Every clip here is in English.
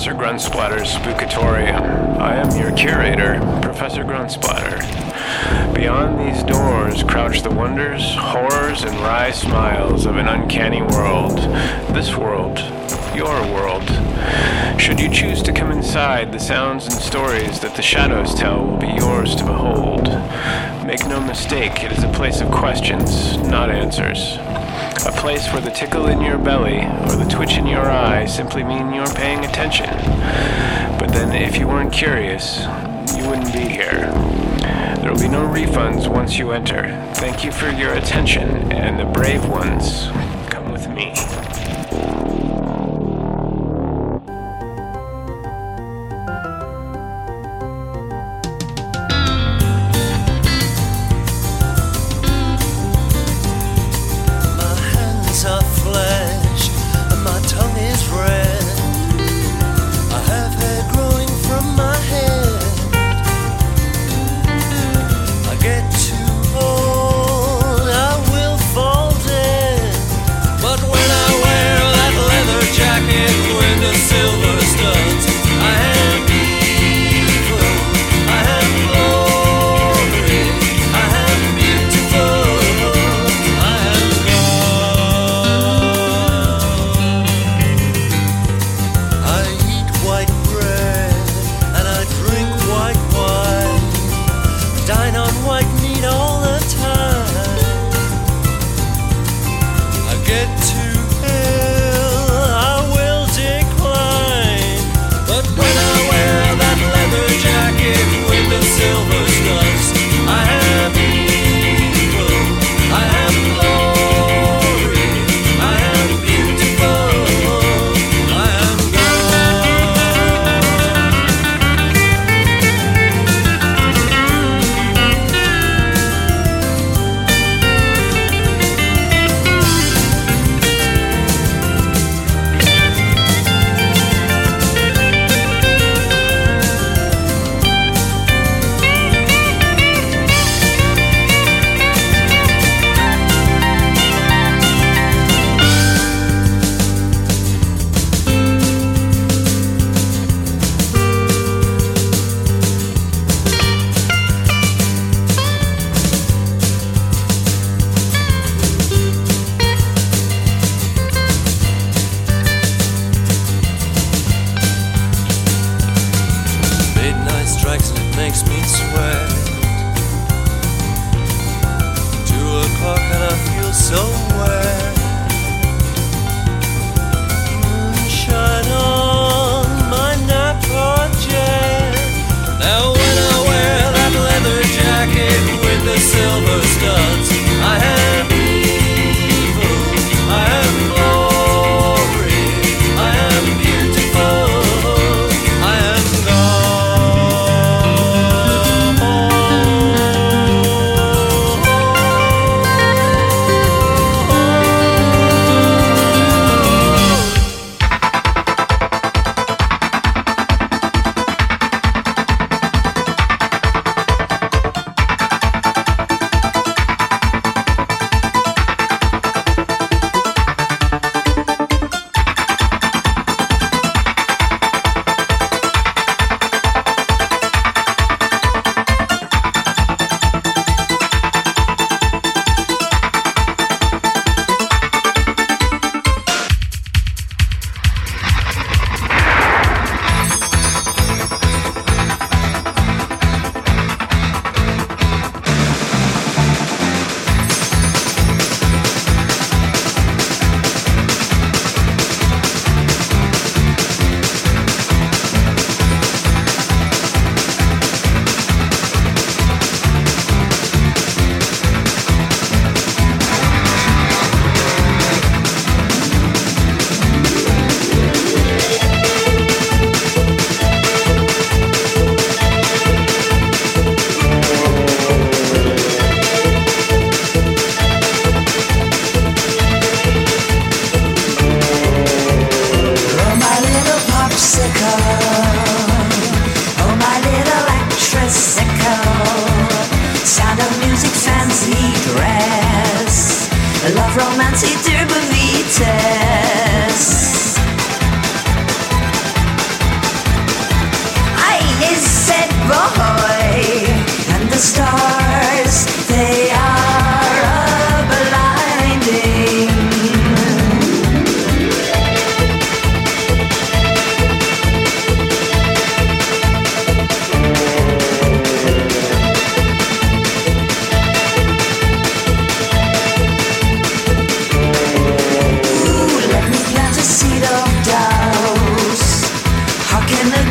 Professor Grunsplatter's Spookatorium. I am your curator, Professor Grunsplatter. Beyond these doors crouch the wonders, horrors, and wry smiles of an uncanny world. This world, your world. Should you choose to come inside, the sounds and stories that the shadows tell will be yours to behold. Make no mistake, it is a place of questions, not answers. A place where the tickle in your belly or the twitch in your eye simply mean you're paying attention. But then, if you weren't curious, you wouldn't be here. There will be no refunds once you enter. Thank you for your attention, and the brave ones, come with me. How can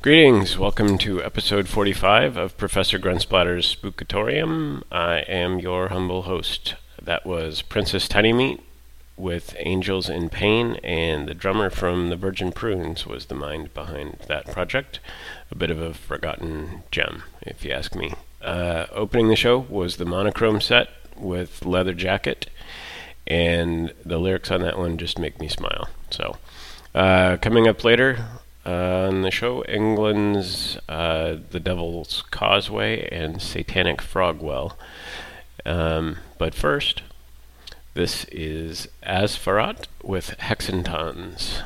Greetings, welcome to episode 45 of Professor Grunsplatter's Spookatorium. I am your humble host. That was Princess Tinymeat with Angels in Pain, and the drummer from the Virgin Prunes was the mind behind that project. A bit of a forgotten gem, if you ask me. Uh, opening the show was the monochrome set with Leather Jacket, and the lyrics on that one just make me smile. So, uh, coming up later, uh, on the show, England's uh, The Devil's Causeway and Satanic Frogwell. Um, but first, this is Azfarat with Hexentons.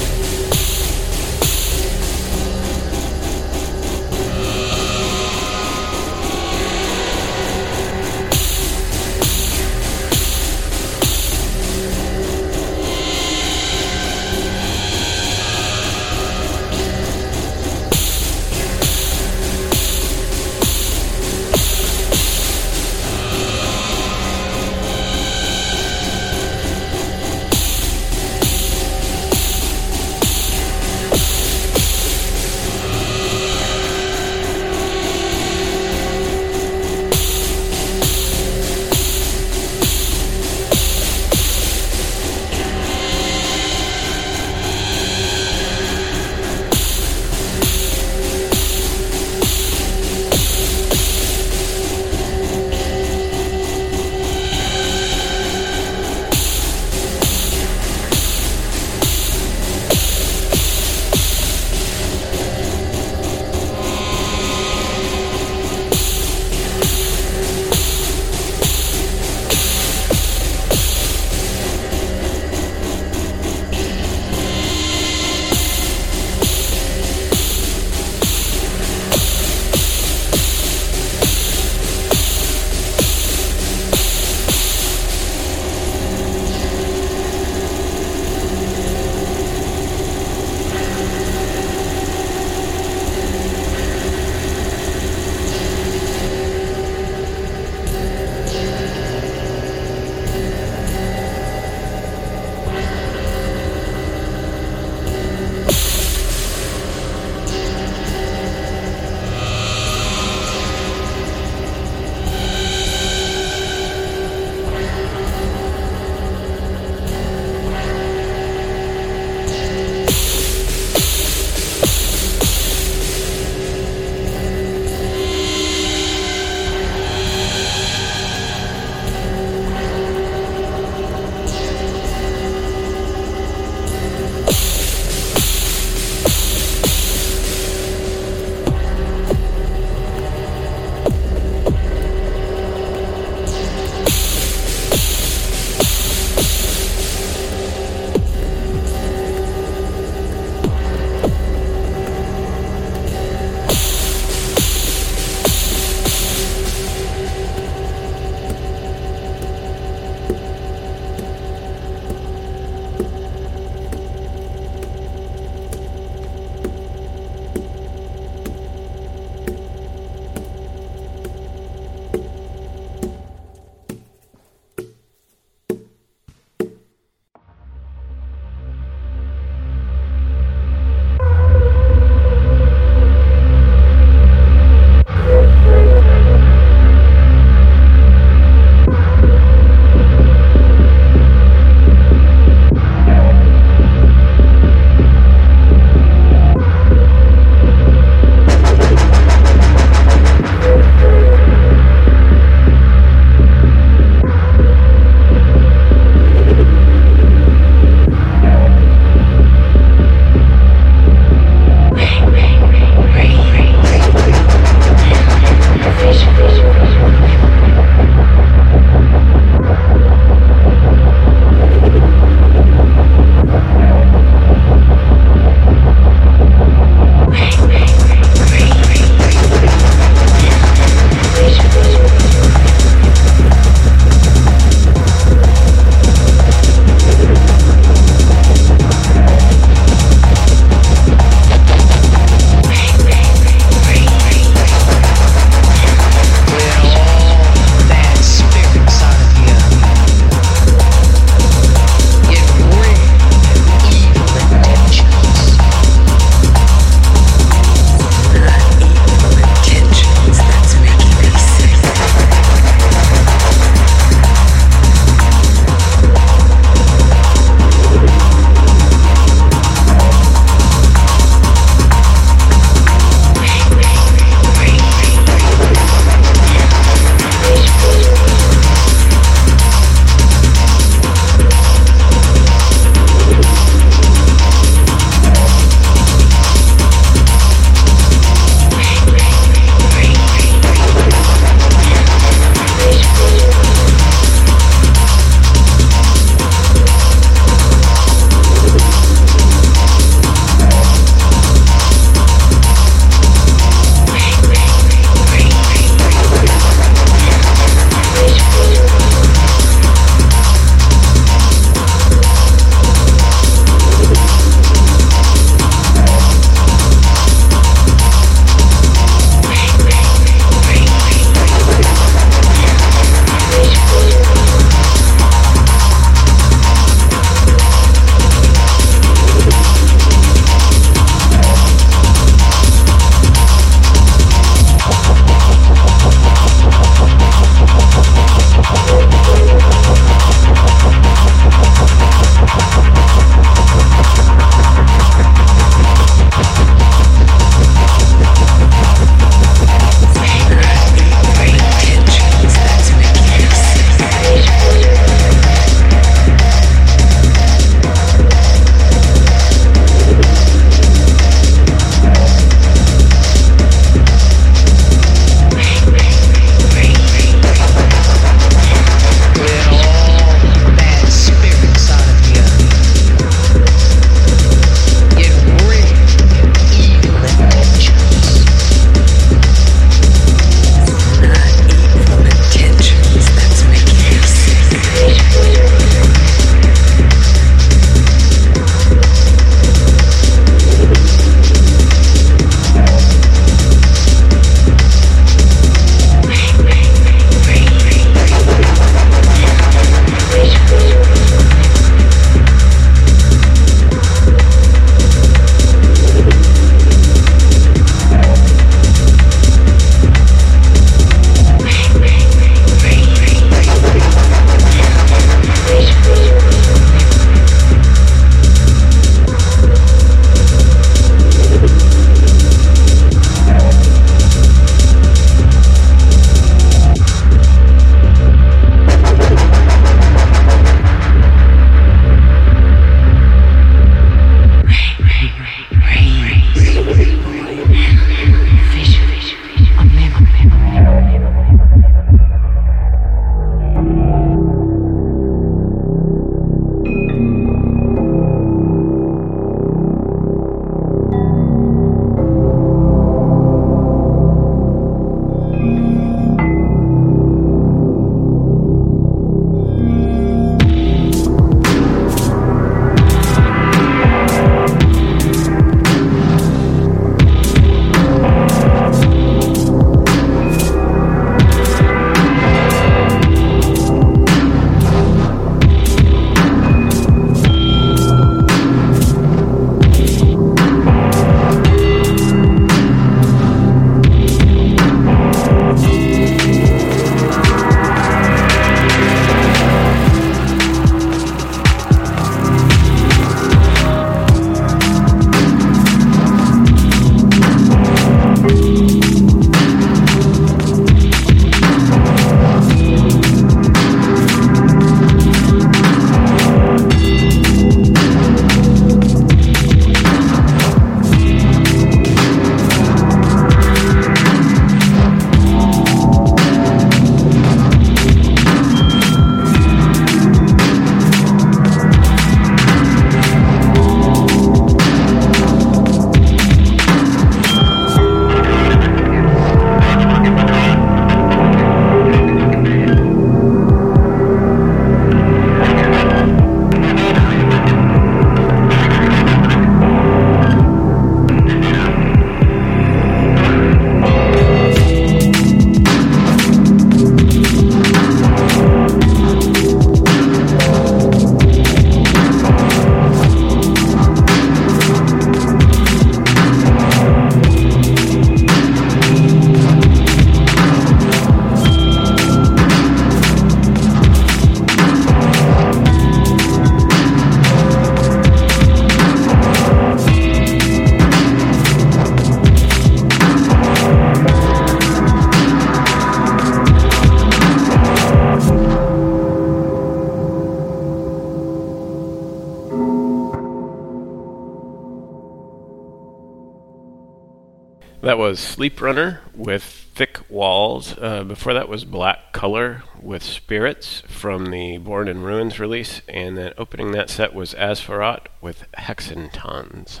Was Sleeprunner with Thick Walls. Uh, before that was Blac Kolor with Spirits from the Born in Ruins release. And then opening that set was Azfarat with Hexentons.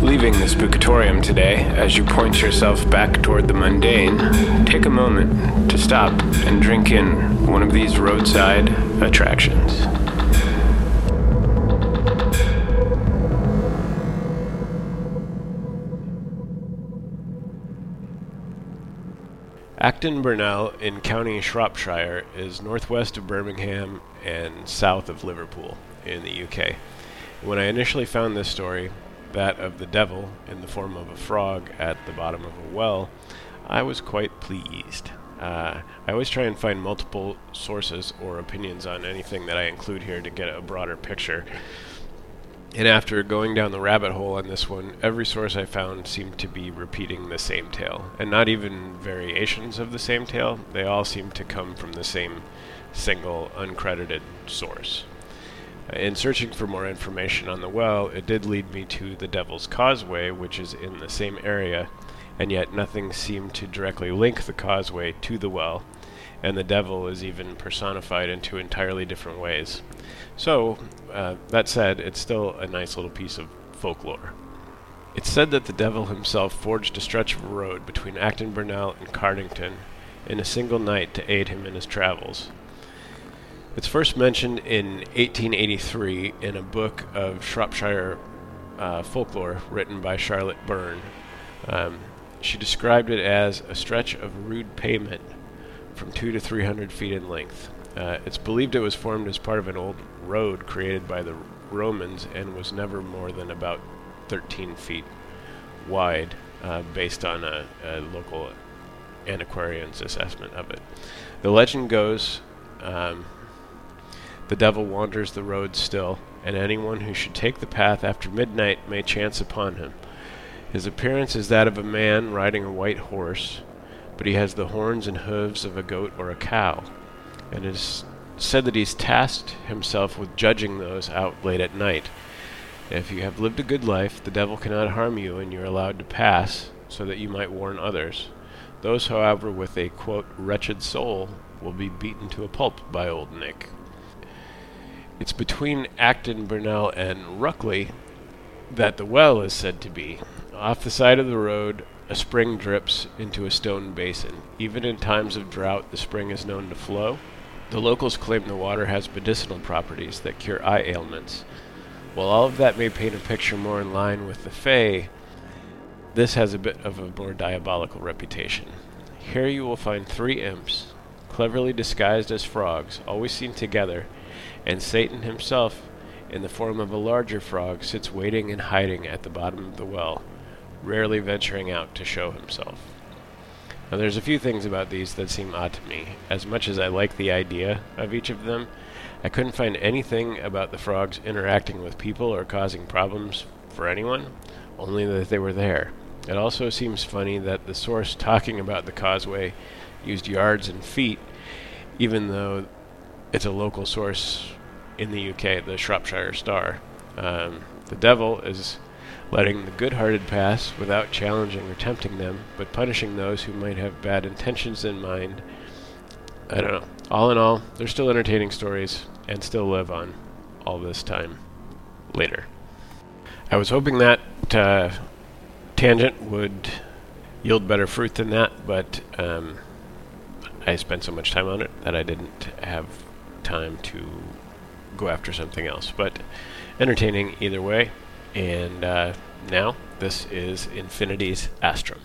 Leaving the Spookatorium today, as you point yourself back toward the mundane, take a moment to stop and drink in one of these roadside attractions. Acton Burnell in County Shropshire is northwest of Birmingham and south of Liverpool in the UK. When I initially found this story, that of the devil in the form of a frog at the bottom of a well, I was quite pleased. Uh, I always try and find multiple sources or opinions on anything that I include here to get a broader picture. And after going down the rabbit hole on this one, every source I found seemed to be repeating the same tale. And not even variations of the same tale, they all seemed to come from the same single uncredited source. In searching for more information on the well, it did lead me to the Devil's Causeway, which is in the same area, and yet nothing seemed to directly link the causeway to the well, and the devil is even personified in two entirely different ways. So, uh, that said, it's still a nice little piece of folklore. It's said that the devil himself forged a stretch of road between Acton Burnell and Cardington in a single night to aid him in his travels. It's first mentioned in 1883 in a book of Shropshire uh, folklore written by Charlotte Burne. Um, she described it as a stretch of rude pavement from two to three hundred feet in length. Uh, it's believed it was formed as part of an old road created by the Romans and was never more than about 13 feet wide, uh, based on a, a, local antiquarian's assessment of it. The legend goes um, the devil wanders the road still, and anyone who should take the path after midnight may chance upon him. His appearance is that of a man riding a white horse, but he has the horns and hooves of a goat or a cow and it is said that he's tasked himself with judging those out late at night. If you have lived a good life, the devil cannot harm you, and you are allowed to pass, so that you might warn others. Those, however, with a quote, wretched soul will be beaten to a pulp by Old Nick. It's between Acton, Burnell, and Ruckley that the well is said to be. Off the side of the road, a spring drips into a stone basin. Even in times of drought, the spring is known to flow. The locals claim the water has medicinal properties that cure eye ailments. While all of that may paint a picture more in line with the Fae, this has a bit of a more diabolical reputation. Here you will find three imps, cleverly disguised as frogs, always seen together, and Satan himself, in the form of a larger frog, sits waiting and hiding at the bottom of the well, rarely venturing out to show himself. Now, there's a few things about these that seem odd to me. As much as I like the idea of each of them, I couldn't find anything about the frogs interacting with people or causing problems for anyone, only that they were there. It also seems funny that the source talking about the causeway used yards and feet, even though it's a local source in the UK, the Shropshire Star. Um, the devil is letting the good hearted pass without challenging or tempting them, but punishing those who might have bad intentions in mind. I don't know. All in all, they're still entertaining stories and still live on all this time later. I was hoping that uh, tangent would yield better fruit than that, but um, I spent so much time on it that I didn't have time to go after something else. But entertaining either way. And uh, now, this is Infinity's Astrum.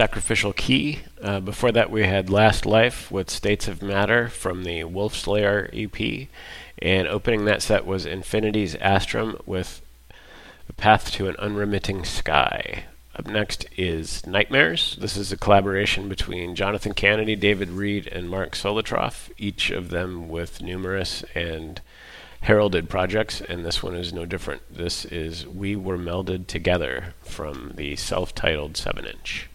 Sacrificial Key. Uh, before that, we had Last Life with States of Matter from the Wolf Slayer EP. And opening that set was Infinity's Astrum with The Path to an Unremitting Sky. Up next is Nightmares. This is a collaboration between Jonathan Kennedy, David Reed, and Mark Solotroff, each of them with numerous and heralded projects, and this one is no different. This is We Were Melded Together from the self titled 7 inch.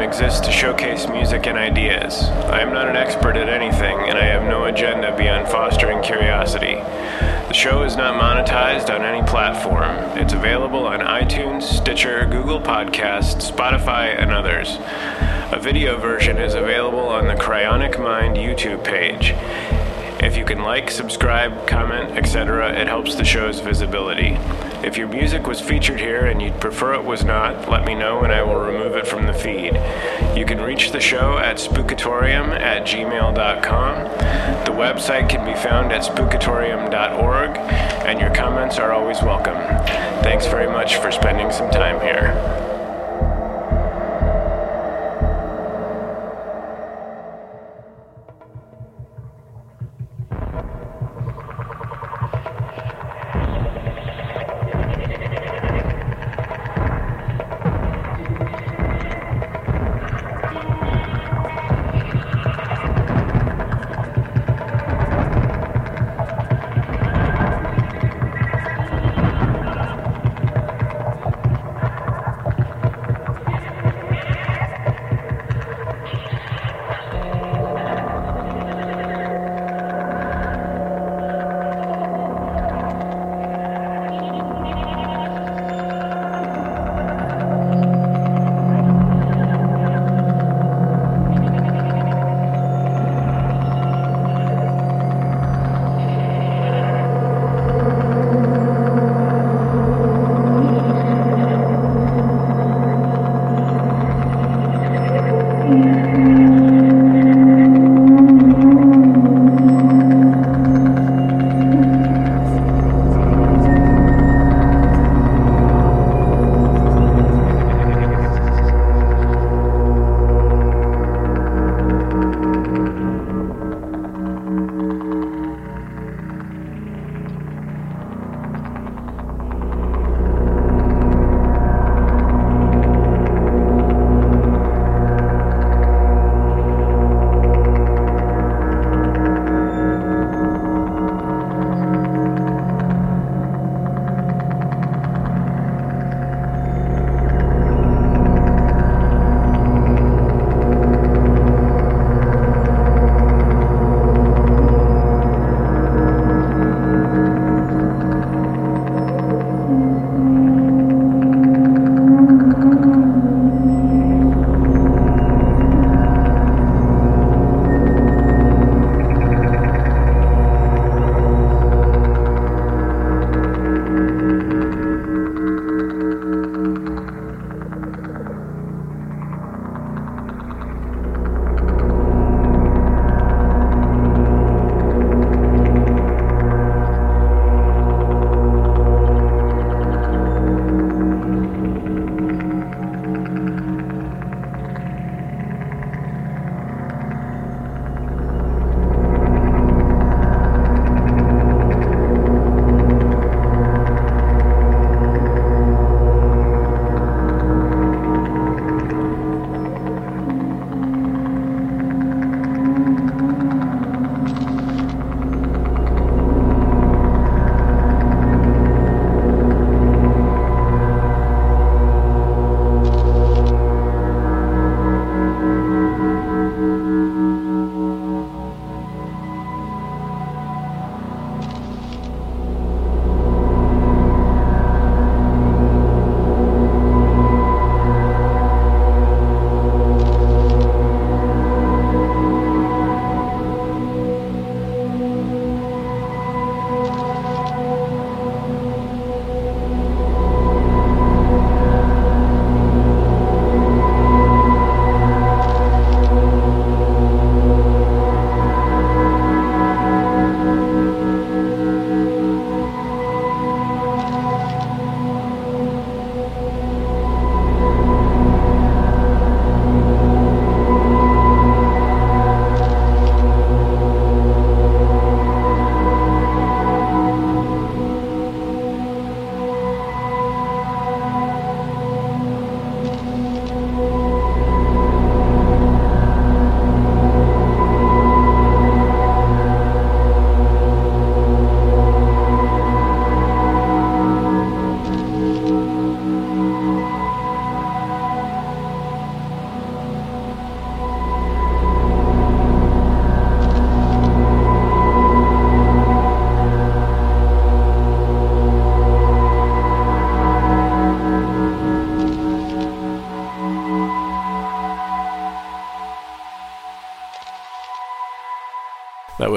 Exists to showcase music and ideas. I am not an expert at anything, and I have no agenda beyond fostering curiosity. The show is not monetized on any platform. It's available on iTunes, Stitcher, Google Podcasts, Spotify, and others. A video version is available on the Cryonic Mind YouTube page. If you can like, subscribe, comment, etc., it helps the show's visibility. If your music was featured here and you'd prefer it was not, let me know and I will remove it from the feed. You can reach the show at spookatorium at gmail.com. The website can be found at spookatorium.org, and your comments are always welcome. Thanks very much for spending some time here.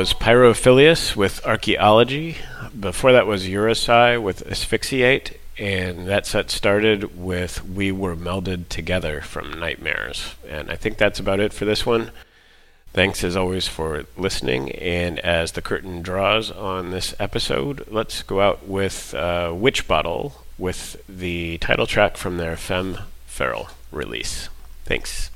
Was Pyrophilus with Archaeology. Before that was Urusai with Asphyxiate. And that set started with We Were Melded Together from Nightmares. And I think that's about it for this one. Thanks as always for listening. And as the curtain draws on this episode, let's go out with uh, Witch Bottle with the title track from their Femme Feral release. Thanks.